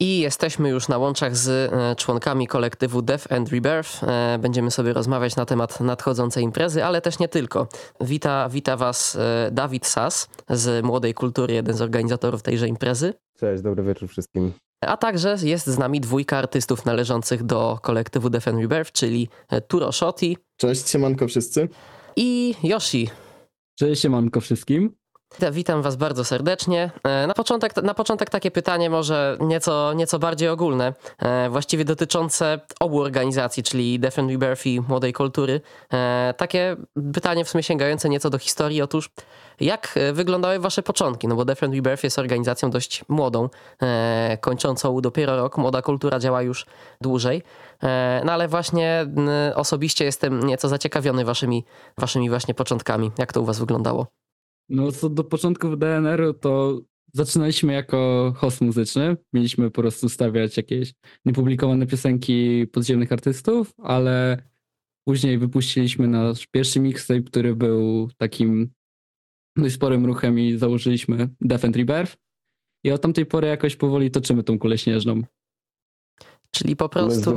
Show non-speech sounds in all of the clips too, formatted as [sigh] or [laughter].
I jesteśmy już na łączach z e, członkami kolektywu Death and Rebirth. E, będziemy sobie rozmawiać na temat nadchodzącej imprezy, ale też nie tylko. Wita, wita Was e, Dawid Sas z Młodej Kultury, jeden z organizatorów tejże imprezy. Cześć, dobry wieczór wszystkim. A także jest z nami dwójka artystów należących do kolektywu Death and Rebirth, czyli Turo Shoti. Cześć, siemanko wszyscy. I Yoshi. Cześć, siemanko wszystkim. Witam Was bardzo serdecznie. E, na początek, na początek takie pytanie może nieco, nieco bardziej ogólne, e, właściwie dotyczące obu organizacji, czyli Death and Rebirth i Młodej Kultury. E, takie pytanie w sumie sięgające nieco do historii. Otóż jak wyglądały Wasze początki? No bo Death and Rebirth jest organizacją dość młodą, kończącą dopiero rok. Młoda Kultura działa już dłużej. No ale właśnie osobiście jestem nieco zaciekawiony waszymi, waszymi właśnie początkami. Jak to u Was wyglądało? No co do początków DNR-u to zaczynaliśmy jako host muzyczny. Mieliśmy po prostu stawiać jakieś niepublikowane piosenki podziemnych artystów, ale później wypuściliśmy nasz pierwszy mixtape, który był takim dość sporym ruchem i założyliśmy Death and Rebirth. I od tamtej pory jakoś powoli toczymy tą kulę śnieżną. Czyli po prostu...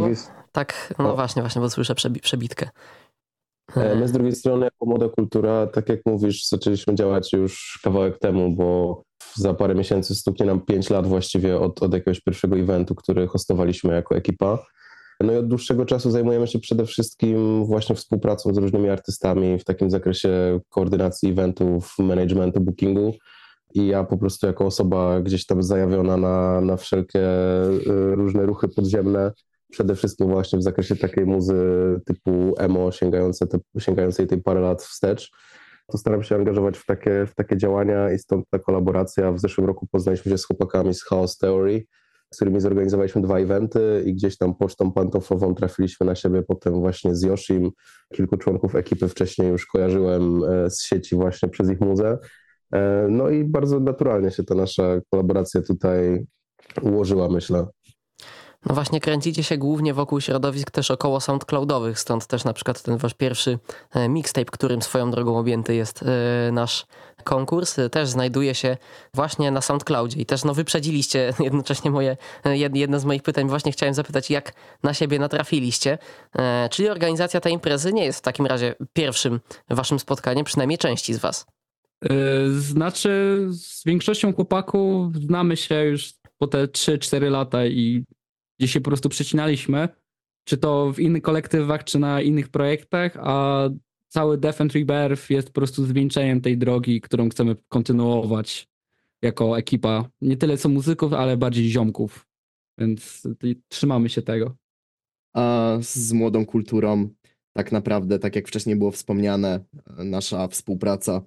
Tak, no o. właśnie, właśnie, bo słyszę przebitkę. E, my z drugiej strony, jako Młoda Kultura, tak jak mówisz, zaczęliśmy działać już kawałek temu, bo za parę miesięcy stuknie nam 5 lat właściwie od, od jakiegoś pierwszego eventu, który hostowaliśmy jako ekipa. No i od dłuższego czasu zajmujemy się przede wszystkim właśnie współpracą z różnymi artystami w takim zakresie koordynacji eventów, managementu, bookingu. I ja po prostu jako osoba gdzieś tam zajawiona na, na wszelkie y, różne ruchy podziemne, przede wszystkim właśnie w zakresie takiej muzy typu emo, sięgające te, sięgającej tej parę lat wstecz, to staram się angażować w takie, w takie działania i stąd ta kolaboracja. W zeszłym roku poznaliśmy się z chłopakami z Chaos Theory, z którymi zorganizowaliśmy dwa eventy i gdzieś tam pocztą pantoflową trafiliśmy na siebie potem właśnie z Yoshim. Kilku członków ekipy wcześniej już kojarzyłem e, z sieci właśnie przez ich muzę. E, no i bardzo naturalnie się ta nasza kolaboracja tutaj ułożyła, myślę. No właśnie kręcicie się głównie wokół środowisk też około soundcloudowych, stąd też na przykład ten wasz pierwszy e, mixtape, którym swoją drogą objęty jest e, nasz konkurs, e, też znajduje się właśnie na SoundCloudzie. I też no wyprzedziliście [laughs] jednocześnie moje, jedno z moich pytań, właśnie chciałem zapytać, jak na siebie natrafiliście, czyli organizacja tej imprezy nie jest w takim razie pierwszym waszym spotkaniem, przynajmniej części z was. Znaczy, z większością chłopaków znamy się już po te 3-4 lata i gdzie się po prostu przecinaliśmy, czy to w innych kolektywach, czy na innych projektach, a cały Death and Rebirth jest po prostu zwieńczeniem tej drogi, którą chcemy kontynuować jako ekipa. Nie tyle co muzyków, ale bardziej ziomków. Więc trzymamy się tego. A z młodą kulturą, tak naprawdę, tak jak wcześniej było wspomniane, nasza współpraca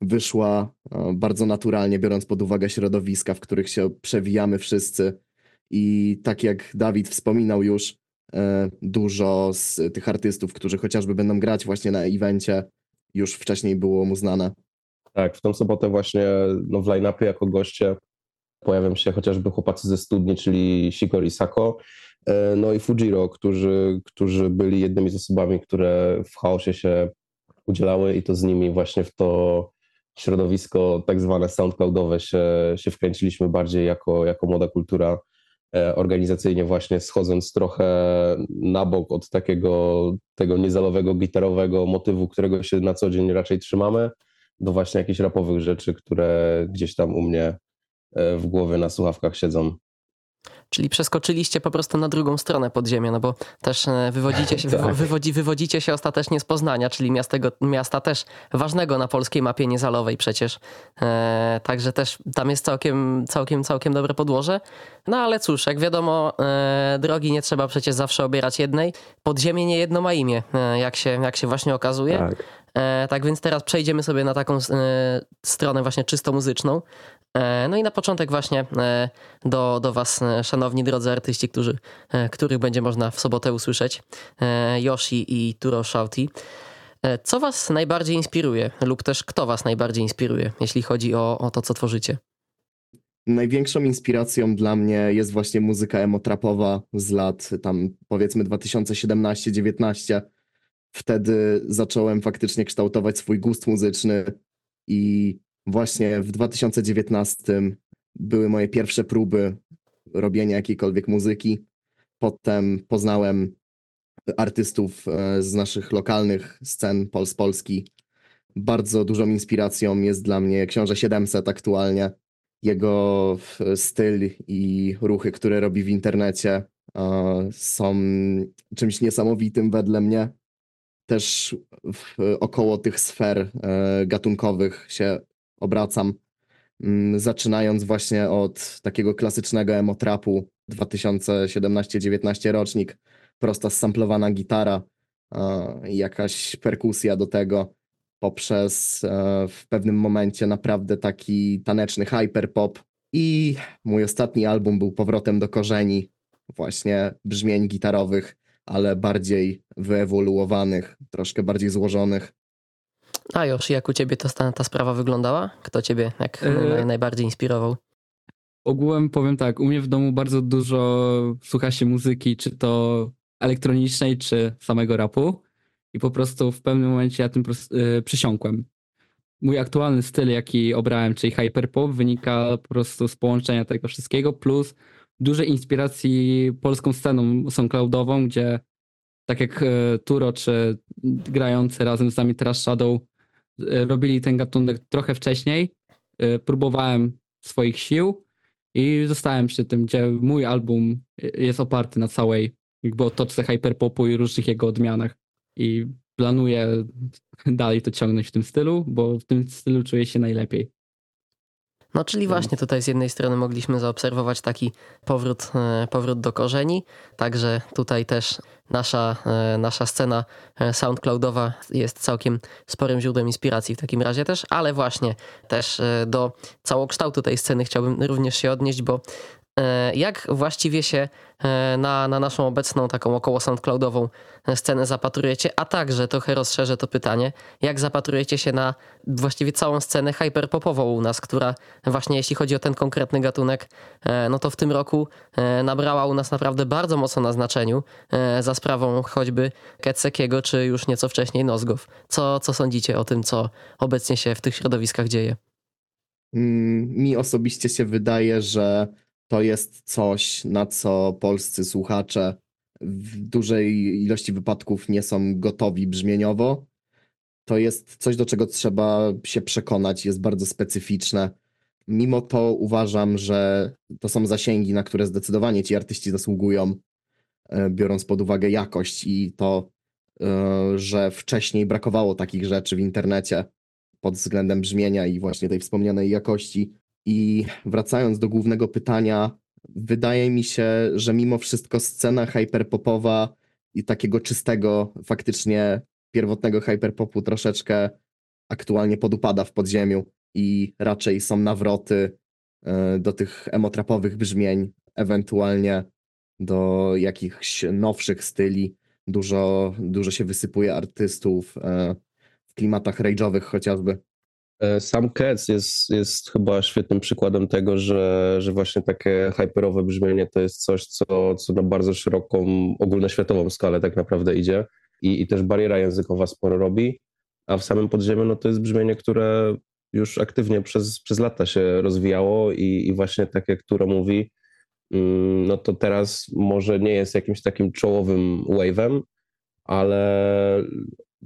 wyszła e, bardzo naturalnie, biorąc pod uwagę środowiska, w których się przewijamy wszyscy i tak jak Dawid wspominał już, e, dużo z tych artystów, którzy chociażby będą grać właśnie na evencie, już wcześniej było mu znane. Tak, w tą sobotę właśnie no, w line-upie jako goście pojawią się chociażby chłopacy ze studni, czyli Shikori Sako, e, no i Fujiro, którzy, którzy byli jednymi z osobami, które w chaosie się udzielały i to z nimi właśnie w to środowisko tak zwane soundcloudowe się, się wkręciliśmy bardziej jako, jako młoda kultura organizacyjnie właśnie schodząc trochę na bok od takiego tego niezalowego gitarowego motywu, którego się na co dzień raczej trzymamy, do właśnie jakichś rapowych rzeczy, które gdzieś tam u mnie e, w głowie na słuchawkach siedzą. Czyli przeskoczyliście po prostu na drugą stronę podziemia, no bo też e, wywodzicie się, [laughs] tak. wywodzi, wywodzicie się ostatecznie z Poznania, czyli miastego, miasta też ważnego na polskiej mapie niezalowej przecież. E, także też tam jest całkiem, całkiem, całkiem dobre podłoże. No ale cóż, jak wiadomo, e, drogi nie trzeba przecież zawsze obierać jednej. Podziemie nie jedno ma imię, e, jak, się, jak się właśnie okazuje. Tak. E, tak więc teraz przejdziemy sobie na taką e, stronę właśnie czysto muzyczną. E, no i na początek właśnie do, do Was, szanowni drodzy artyści, którzy, których będzie można w sobotę usłyszeć, Yoshi i Turo Shouty. Co Was najbardziej inspiruje lub też kto Was najbardziej inspiruje, jeśli chodzi o, o to, co tworzycie? Największą inspiracją dla mnie jest właśnie muzyka emotrapowa z lat tam powiedzmy 2017-19 wtedy zacząłem faktycznie kształtować swój gust muzyczny i właśnie w 2019 były moje pierwsze próby robienia jakiejkolwiek muzyki. Potem poznałem artystów e, z naszych lokalnych scen Pols Polski. Bardzo dużą inspiracją jest dla mnie Książę 700 aktualnie. Jego styl i ruchy, które robi w internecie, są czymś niesamowitym wedle mnie. Też około tych sfer e, gatunkowych się obracam, mm, zaczynając właśnie od takiego klasycznego emotrapu 2017-19 rocznik, prosta samplowana gitara jakaś perkusja do tego, poprzez e, w pewnym momencie naprawdę taki taneczny hyperpop. I mój ostatni album był powrotem do korzeni, właśnie brzmień gitarowych, ale bardziej wyewoluowanych, troszkę bardziej złożonych. A już, jak u ciebie to, ta sprawa wyglądała? Kto ciebie jak e... najbardziej inspirował? Ogółem powiem tak, u mnie w domu bardzo dużo słucha się muzyki, czy to elektronicznej, czy samego rapu. I po prostu w pewnym momencie ja tym yy, przysiąkłem. Mój aktualny styl, jaki obrałem, czyli hyperpop, wynika po prostu z połączenia tego wszystkiego, plus dużej inspiracji polską sceną soundcloudową, gdzie tak jak e, Turo czy grający razem z nami Trash Shadow e, robili ten gatunek trochę wcześniej. E, próbowałem swoich sił i zostałem przy tym, gdzie mój album jest oparty na całej jakby otoczce hyperpopu i różnych jego odmianach. I planuję dalej to ciągnąć w tym stylu, bo w tym stylu czuję się najlepiej. No, czyli właśnie tutaj z jednej strony mogliśmy zaobserwować taki powrót, e, powrót do korzeni, także tutaj też nasza, e, nasza scena e, soundcloudowa jest całkiem sporym źródłem inspiracji w takim razie też, ale właśnie też do całokształtu tej sceny chciałbym również się odnieść, bo jak właściwie się e, na, na naszą obecną taką około SoundCloudową e, scenę zapatrujecie, a także trochę rozszerzę to pytanie, jak zapatrujecie się na właściwie całą scenę hyperpopową u nas, która właśnie jeśli chodzi o ten konkretny gatunek, no to w tym roku nabrała u nas naprawdę bardzo mocno na znaczeniu za sprawą choćby Ketsekiego, czy już nieco wcześniej Nozgow. Co, co sądzicie o tym, co obecnie się w tych środowiskach dzieje? Mm, mi osobiście się wydaje, że to jest coś, na co polscy słuchacze w dużej ilości wypadków nie są gotowi brzmieniowo. To jest coś, do czego trzeba się przekonać, jest bardzo specyficzne. Mimo to uważam, że to są zasięgi, na które zdecydowanie ci artyści zasługują, e, biorąc pod uwagę jakość i to, e, że wcześniej brakowało takich rzeczy w internecie pod względem brzmienia i właśnie tej wspomnianej jakości. I wracając do głównego pytania, wydaje mi się, że mimo wszystko scena hyperpopowa i takiego czystego, faktycznie pierwotnego hyperpopu troszeczkę aktualnie podupada w podziemiu i raczej są nawroty e, do tych emotrapowych brzmień, ewentualnie do jakichś nowszych styli. Dużo, dużo się wysypuje artystów e, w klimatach rage'owych chociażby. E, sam Cats jest, jest chyba świetnym przykładem tego, że, że właśnie takie hyperowe brzmienie to jest coś, co, co na bardzo szeroką, ogólnoświatową skalę tak naprawdę idzie. I, i też bariera językowa sporo robi, a w samym podziemiu no to jest brzmienie, które już aktywnie przez, przez lata się rozwijało i, i właśnie tak jak Turo mówi, mm, no to teraz może nie jest jakimś takim czołowym wave'em, ale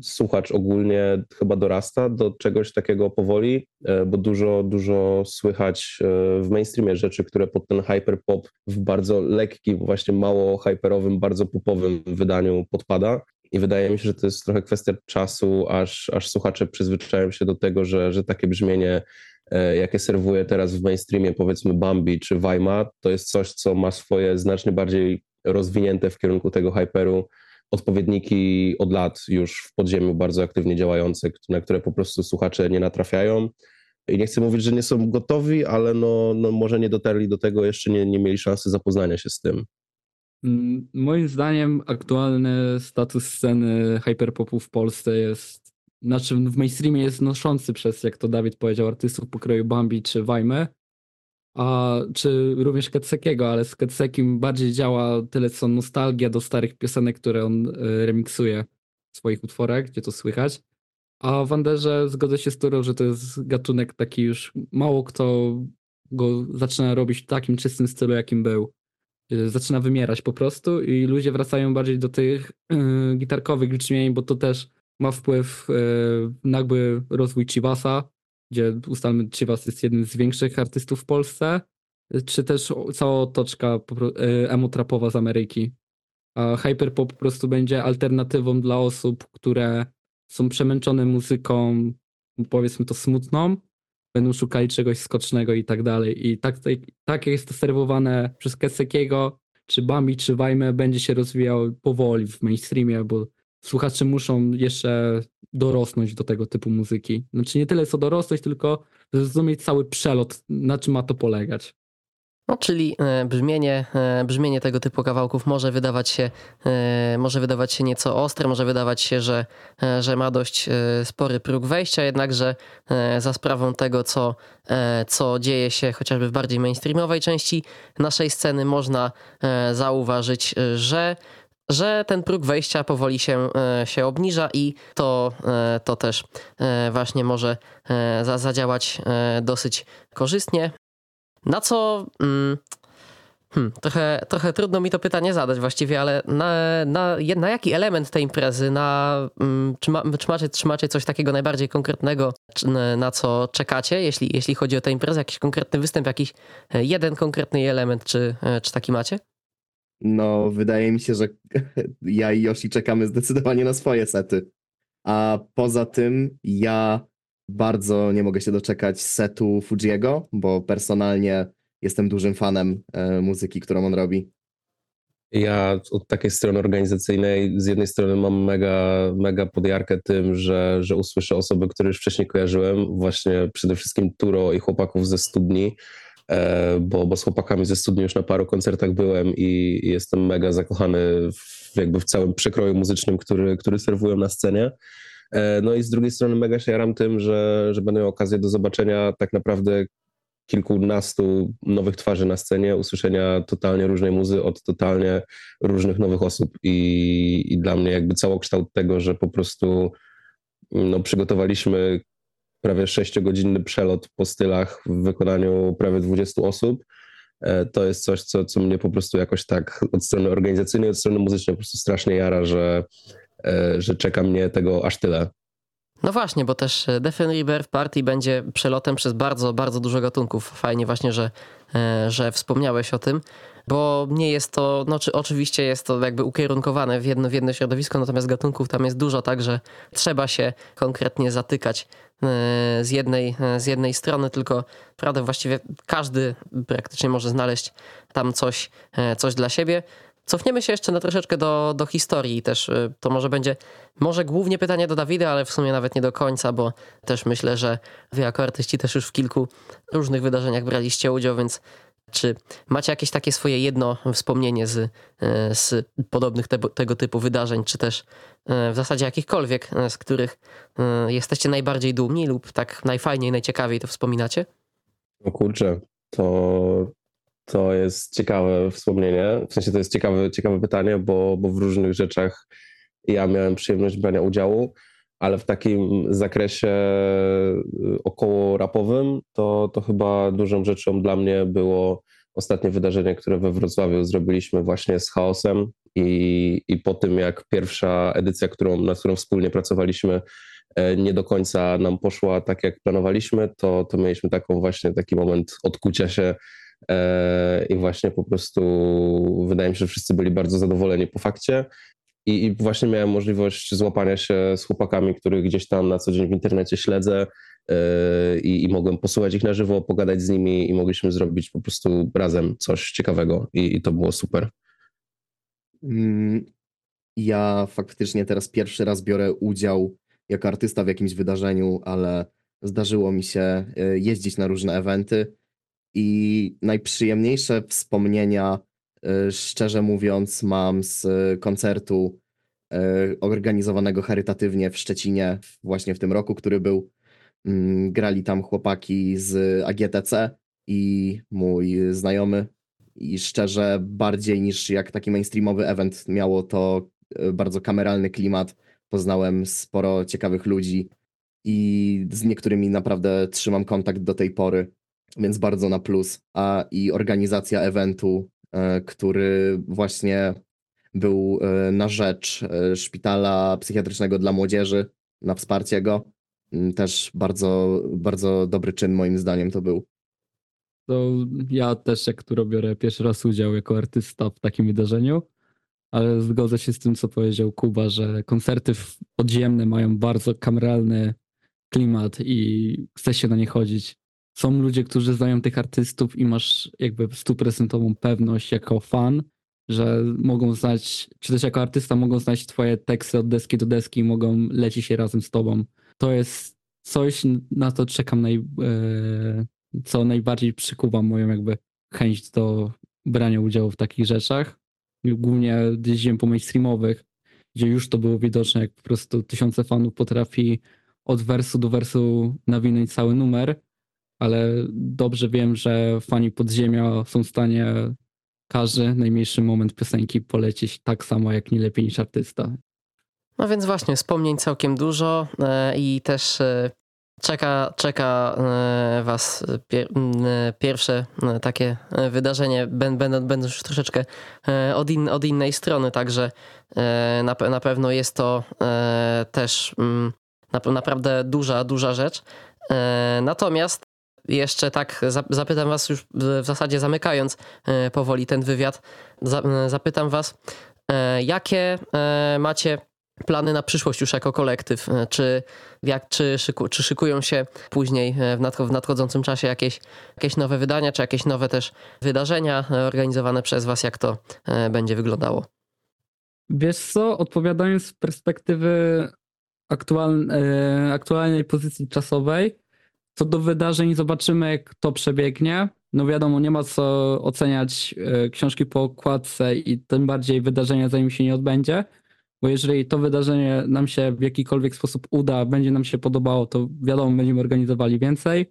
słuchacz ogólnie chyba dorasta do czegoś takiego powoli, e, bo dużo, dużo słychać e, w mainstreamie rzeczy, które pod ten hyperpop w bardzo lekkim, właśnie mało hyperowym, bardzo popowym wydaniu podpada. I wydaje mi się, że to jest trochę kwestia czasu, aż, aż słuchacze przyzwyczają się do tego, że, że takie brzmienie, e, jakie serwuje teraz w mainstreamie, powiedzmy Bambi czy Weima, to jest coś, co ma swoje znacznie bardziej rozwinięte w kierunku tego hyperu odpowiedniki od lat już w podziemiu bardzo aktywnie działające, na które po prostu słuchacze nie natrafiają. I nie chcę mówić, że nie są gotowi, ale no, no może nie dotarli do tego, jeszcze nie, nie mieli szansy zapoznania się z tym. Mm, moim zdaniem aktualny status sceny hyperpopu w Polsce jest, znaczy w mainstreamie jest noszący przez, jak to Dawid powiedział, artystów pokroju Bambi czy Wajmy, a czy również Ketsekiego, ale z Ketsekim bardziej działa tyle co nostalgia do starych piosenek, które on e, remiksuje w swoich utworach, gdzie to słychać. A w Anderze zgodzę się z Turą, że to jest gatunek taki już mało kto go zaczyna robić w takim czystym stylu, jakim był. y, zaczyna wymierać po prostu i ludzie wracają bardziej do tych y, gitarkowych brzmień, bo to też ma wpływ y, na jakby rozwój Chivasa, gdzie ustalmy Chivas jest jednym z większych artystów w Polsce, czy też cała otoczka y, emo-trapowa z Ameryki. A hyperpop po prostu będzie alternatywą dla osób, które są przemęczone muzyką, powiedzmy to smutną, będą szukali czegoś skocznego i tak dalej. I tak, tak, jest to serwowane przez Kesekiego, czy Bambi, czy Wajmę, będzie się rozwijał powoli w mainstreamie, bo słuchacze muszą jeszcze dorosnąć do tego typu muzyki. Znaczy nie tyle co dorosnąć, tylko zrozumieć cały przelot, na czym ma to polegać. No, czyli e, brzmienie, e, brzmienie tego typu kawałków może wydawać się, e, może wydawać się nieco ostre, może wydawać się, że, że ma dość spory próg wejścia, jednakże za sprawą tego, co, co dzieje się chociażby w bardziej mainstreamowej części naszej sceny, można zauważyć, że że ten próg wejścia powoli się, e, się obniża i to, e, to też e, właśnie może za- zadziałać dosyć korzystnie. Na co. Mm, hmm, trochę, trochę trudno mi to pytanie zadać właściwie, ale na, na, na jaki element tej imprezy, na, mm, czy, ma, czy, macie, czy macie coś takiego najbardziej konkretnego, na co czekacie, jeśli, jeśli chodzi o tę imprezę? Jakiś konkretny występ, jakiś jeden konkretny element, czy, czy taki macie? No, wydaje mi się, że [laughs] ja i Yoshi czekamy zdecydowanie na swoje sety. A poza tym ja bardzo nie mogę się doczekać setu Fujiego, bo personalnie jestem dużym fanem e, muzyki, którą on robi. Ja od takiej strony organizacyjnej z jednej strony mam mega, mega podjarkę tym, że, że usłyszę osoby, które już wcześniej kojarzyłem, właśnie przede wszystkim Turo i chłopaków ze studni, bo, bo z chłopakami ze studni już na paru koncertach byłem i, i jestem mega zakochany w, jakby w całym przekroju muzycznym, który, który serwują na scenie. E, No i z drugiej strony mega się jaram tym, że, że będę miał okazję do zobaczenia tak naprawdę kilkunastu nowych twarzy na scenie, usłyszenia totalnie różnej muzy od totalnie różnych nowych osób. I, i dla mnie jakby całokształt tego, że po prostu no, przygotowaliśmy prawie sześciogodzinny przelot po stylach w wykonaniu prawie 20 osób, e, to jest coś, co, co mnie po prostu jakoś tak od strony organizacyjnej, od strony muzycznej po prostu strasznie jara, że, e, że czeka mnie tego aż tyle. No właśnie, bo też e, Defen Rebirth Party będzie przelotem przez bardzo, bardzo dużo gatunków. Fajnie właśnie, że, że wspomniałeś o tym, bo nie jest to, no czy oczywiście jest to jakby ukierunkowane w jedno, w jedno środowisko, natomiast gatunków tam jest dużo, także trzeba się konkretnie zatykać e, z jednej, e, z jednej strony, tylko prawda, właściwie każdy praktycznie może znaleźć tam coś, e, coś dla siebie. Cofniemy się jeszcze na troszeczkę do, do historii też. To może będzie, może głównie pytanie do Dawida, ale w sumie nawet nie do końca, bo też myślę, że wy jako artyści też już w kilku różnych wydarzeniach braliście udział, więc czy macie jakieś takie swoje jedno wspomnienie z, y, z podobnych tego, typu wydarzeń, czy też y, w zasadzie jakichkolwiek, y, z których jesteście najbardziej dumni lub tak najfajniej, najciekawiej to wspominacie? No kurczę, to, to jest ciekawe wspomnienie. W sensie to jest ciekawe, ciekawe pytanie, bo, bo w różnych rzeczach ja miałem przyjemność brania udziału, ale w takim zakresie y, około rapowym to, to chyba dużą rzeczą dla mnie było ostatnie wydarzenie, które we Wrocławiu zrobiliśmy właśnie z chaosem i, i po tym jak pierwsza edycja, którą, nad którą wspólnie pracowaliśmy, e, nie do końca nam poszła tak, jak planowaliśmy, to, to mieliśmy taką właśnie taki moment odkucia się e, i właśnie po prostu wydaje mi się, że wszyscy byli bardzo zadowoleni po fakcie. I, I właśnie miałem możliwość złapania się z chłopakami, których gdzieś tam na co dzień w internecie śledzę e, i, mogłem posłuchać ich na żywo, pogadać z nimi i mogliśmy zrobić po prostu razem coś ciekawego i, i to było super. Mm, Ja faktycznie teraz pierwszy raz biorę udział jako artysta w jakimś wydarzeniu, ale zdarzyło mi się e, jeździć na różne eventy i najprzyjemniejsze wspomnienia, szczerze mówiąc, mam z koncertu e, organizowanego charytatywnie w Szczecinie właśnie w tym roku, który był. Mm, Grali tam chłopaki z AGTC i mój znajomy i szczerze bardziej niż jak taki mainstreamowy event miało to e, bardzo kameralny klimat. Poznałem sporo ciekawych ludzi i z niektórymi naprawdę trzymam kontakt do tej pory, więc bardzo na plus. A i organizacja eventu e, który właśnie był e, na rzecz e, szpitala psychiatrycznego dla młodzieży, na wsparcie go. Mm, Też bardzo, bardzo dobry czyn moim zdaniem to był. To ja też jak tu biorę pierwszy raz udział jako artysta w takim wydarzeniu, ale zgodzę się z tym, co powiedział Kuba, że koncerty podziemne mają bardzo kameralny klimat i chce się na nie chodzić. Są ludzie, którzy znają tych artystów i masz jakby stuprocentową pewność jako fan, że mogą znać, czy też jako artysta mogą znać twoje teksty od deski do deski i mogą lecieć się razem z tobą. To jest coś, na to czekam naj, e, co najbardziej przykuwa moją jakby chęć do brania udziału w takich rzeczach. Głównie jeździłem po mainstreamowych, gdzie już to było widoczne, jak po prostu tysiące fanów potrafi od wersu do wersu nawinąć cały numer, ale dobrze wiem, że fani podziemia są w stanie każdy najmniejszy moment piosenki polecieć tak samo, jak nie lepiej niż artysta. No więc właśnie, wspomnień całkiem dużo e, i też e, czeka, czeka e, was pierwsze takie wydarzenie, bę- będą- będąc już troszeczkę od, in, od innej strony, także na, na pewno jest to też na- naprawdę duża, duża rzecz. Natomiast jeszcze tak za- zapytam was już w zasadzie zamykając e, powoli ten wywiad, e, zapytam was, e, jakie macie plany na przyszłość już jako kolektyw? Czy, jak, czy, szyku, czy szykują się później w, w nadchodzącym czasie jakieś, jakieś nowe wydania, czy jakieś nowe też wydarzenia organizowane przez was? Jak to będzie wyglądało? Wiesz co, odpowiadając z perspektywy aktual, aktualnej pozycji czasowej, co do wydarzeń zobaczymy, jak to przebiegnie. No wiadomo, nie ma co oceniać e, książki po okładce i tym bardziej wydarzenia, zanim się nie odbędzie, bo jeżeli to wydarzenie nam się w jakikolwiek sposób uda, będzie nam się podobało, to wiadomo, będziemy organizowali więcej.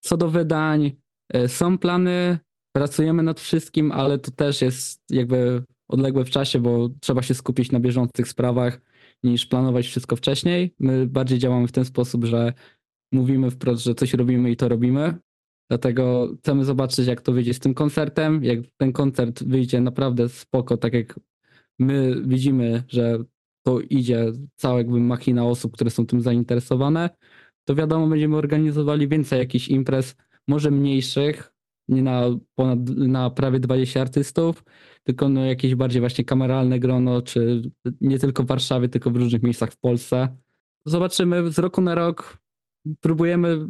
Co do wydań, e, są plany, pracujemy nad wszystkim, ale to też jest jakby odległe w czasie, bo trzeba się skupić na bieżących sprawach niż planować wszystko wcześniej. My bardziej działamy w ten sposób, że mówimy wprost, że coś robimy i to robimy. Dlatego chcemy zobaczyć, jak to wyjdzie z tym koncertem. Jak ten koncert wyjdzie naprawdę spoko, tak jak my widzimy, że to idzie cała jakby machina osób, które są tym zainteresowane, to wiadomo, będziemy organizowali więcej jakichś imprez, może mniejszych, nie na ponad, na prawie 20 artystów, tylko no jakieś bardziej właśnie kameralne grono, czy nie tylko w Warszawie, tylko w różnych miejscach w Polsce. Zobaczymy z roku na rok. Próbujemy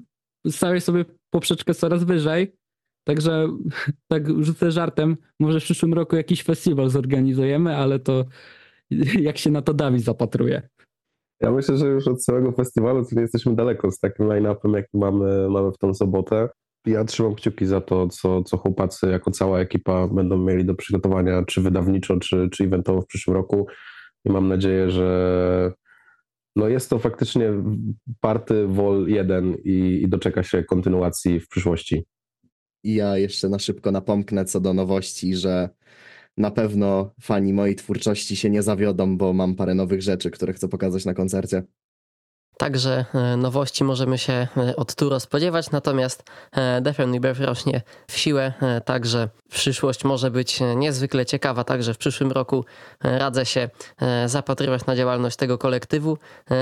stawiać sobie poprzeczkę coraz wyżej. Także [laughs] tak rzucę żartem, może w przyszłym roku jakiś festiwal zorganizujemy, ale to [laughs] jak się na to Dawid zapatruje. Ja myślę, że już od całego festiwalu nie jesteśmy daleko z takim line-upem, jaki mamy, mamy w tą sobotę. Ja trzymam kciuki za to, co, co chłopacy jako cała ekipa będą mieli do przygotowania, czy wydawniczo, czy, czy eventowo w przyszłym roku. I mam nadzieję, że no jest to faktycznie party Vol 1 i, i doczeka się kontynuacji w przyszłości. I ja jeszcze na szybko napomknę co do nowości, że na pewno fani mojej twórczości się nie zawiodą, bo mam parę nowych rzeczy, które chcę pokazać na koncercie. Także e, nowości możemy się e, od Turo spodziewać, natomiast e, Defiant Rebirth rośnie w siłę, także przyszłość może być niezwykle ciekawa, także w przyszłym roku radzę się zapatrywać na działalność tego kolektywu.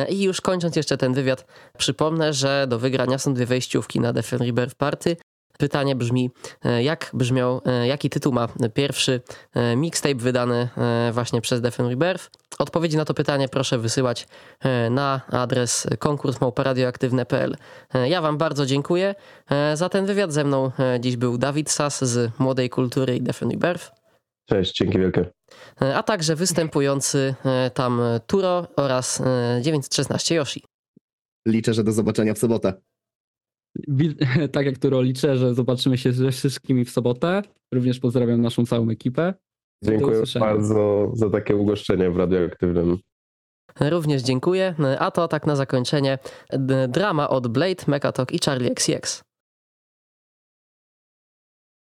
I już kończąc jeszcze ten wywiad, przypomnę, że do wygrania są dwie wejściówki na Defiant Rebirth Party. Pytanie brzmi, e, jak brzmiał, e, jaki tytuł ma pierwszy e, mixtape wydany właśnie przez Defiant Rebirth? Odpowiedzi na to pytanie proszę wysyłać na adres konkursmałparadioaktywne.pl. Ja Wam bardzo dziękuję za ten wywiad. Ze mną dziś był Dawid Sas z Młodej Kultury i Defiant Rebirth, Cześć, dzięki wielkie. a także występujący tam Turo oraz e, 916 Yoshi. Liczę, że do zobaczenia w sobotę. [laughs] Tak jak Turo liczę, że zobaczymy się ze wszystkimi w sobotę. Również pozdrawiam naszą całą ekipę. Dziękuję bardzo za takie ugoszczenie w radioaktywnym. Również dziękuję. A to tak na zakończenie drama od Blade, Mechatok i Charlie XCX.